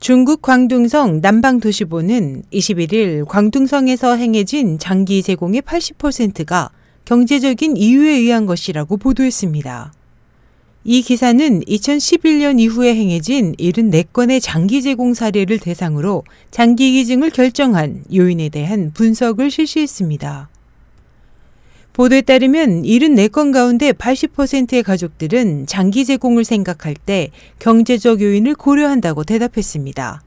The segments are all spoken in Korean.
중국 광둥성 남방도시보는 21일 광둥성에서 행해진 장기 제공의 80%가 경제적인 이유에 의한 것이라고 보도했습니다. 이 기사는 2011년 이후에 행해진 74건의 장기 제공 사례를 대상으로 장기 기증을 결정한 요인에 대한 분석을 실시했습니다. 보도에 따르면 74건 가운데 80%의 가족들은 장기 제공을 생각할 때 경제적 요인을 고려한다고 대답했습니다.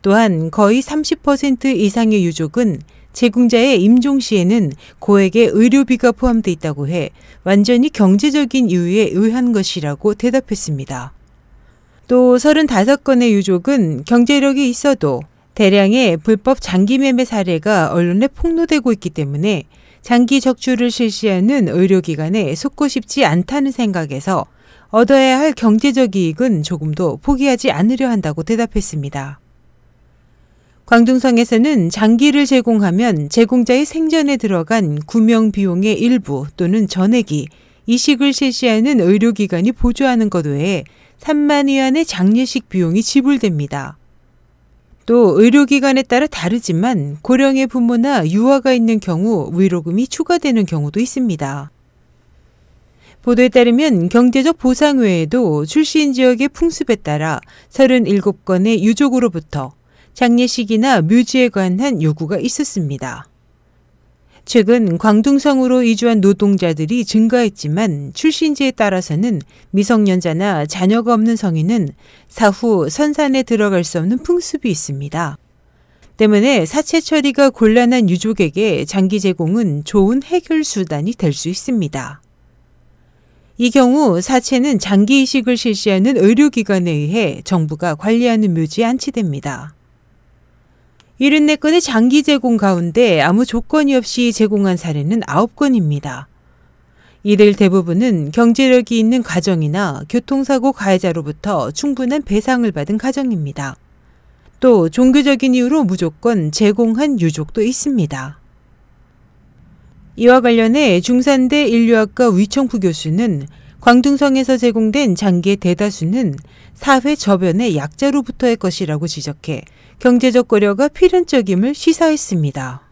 또한 거의 30% 이상의 유족은 제공자의 임종 시에는 고액의 의료비가 포함돼 있다고 해 완전히 경제적인 이유에 의한 것이라고 대답했습니다. 또 35건의 유족은 경제력이 있어도 대량의 불법 장기 매매 사례가 언론에 폭로되고 있기 때문에 장기 적출을 실시하는 의료기관에 속고 싶지 않다는 생각에서 얻어야 할 경제적 이익은 조금도 포기하지 않으려 한다고 대답했습니다. 광둥성에서는 장기를 제공하면 제공자의 생전에 들어간 구명 비용의 일부 또는 전액이 이식을 실시하는 의료기관이 보조하는 것 외에 3만 위안의 장례식 비용이 지불됩니다. 또 의료기관에 따라 다르지만 고령의 부모나 유아가 있는 경우 위로금이 추가되는 경우도 있습니다. 보도에 따르면 경제적 보상 외에도 출신 지역의 풍습에 따라 37건의 유족으로부터 장례식이나 묘지에 관한 요구가 있었습니다. 최근 광둥성으로 이주한 노동자들이 증가했지만 출신지에 따라서는 미성년자나 자녀가 없는 성인은 사후 선산에 들어갈 수 없는 풍습이 있습니다. 때문에 사체 처리가 곤란한 유족에게 장기 제공은 좋은 해결 수단이 될 수 있습니다. 이 경우 사체는 장기 이식을 실시하는 의료기관에 의해 정부가 관리하는 묘지에 안치됩니다. 74건의 장기 제공 가운데 아무 조건이 없이 제공한 사례는 9건입니다. 이들 대부분은 경제력이 있는 가정이나 교통사고 가해자로부터 충분한 배상을 받은 가정입니다. 또 종교적인 이유로 무조건 제공한 유족도 있습니다. 이와 관련해 중산대 인류학과 위청부 교수는 광둥성에서 제공된 장기의 대다수는 사회 저변의 약자로부터의 것이라고 지적해 경제적 고려가 필연적임을 시사했습니다.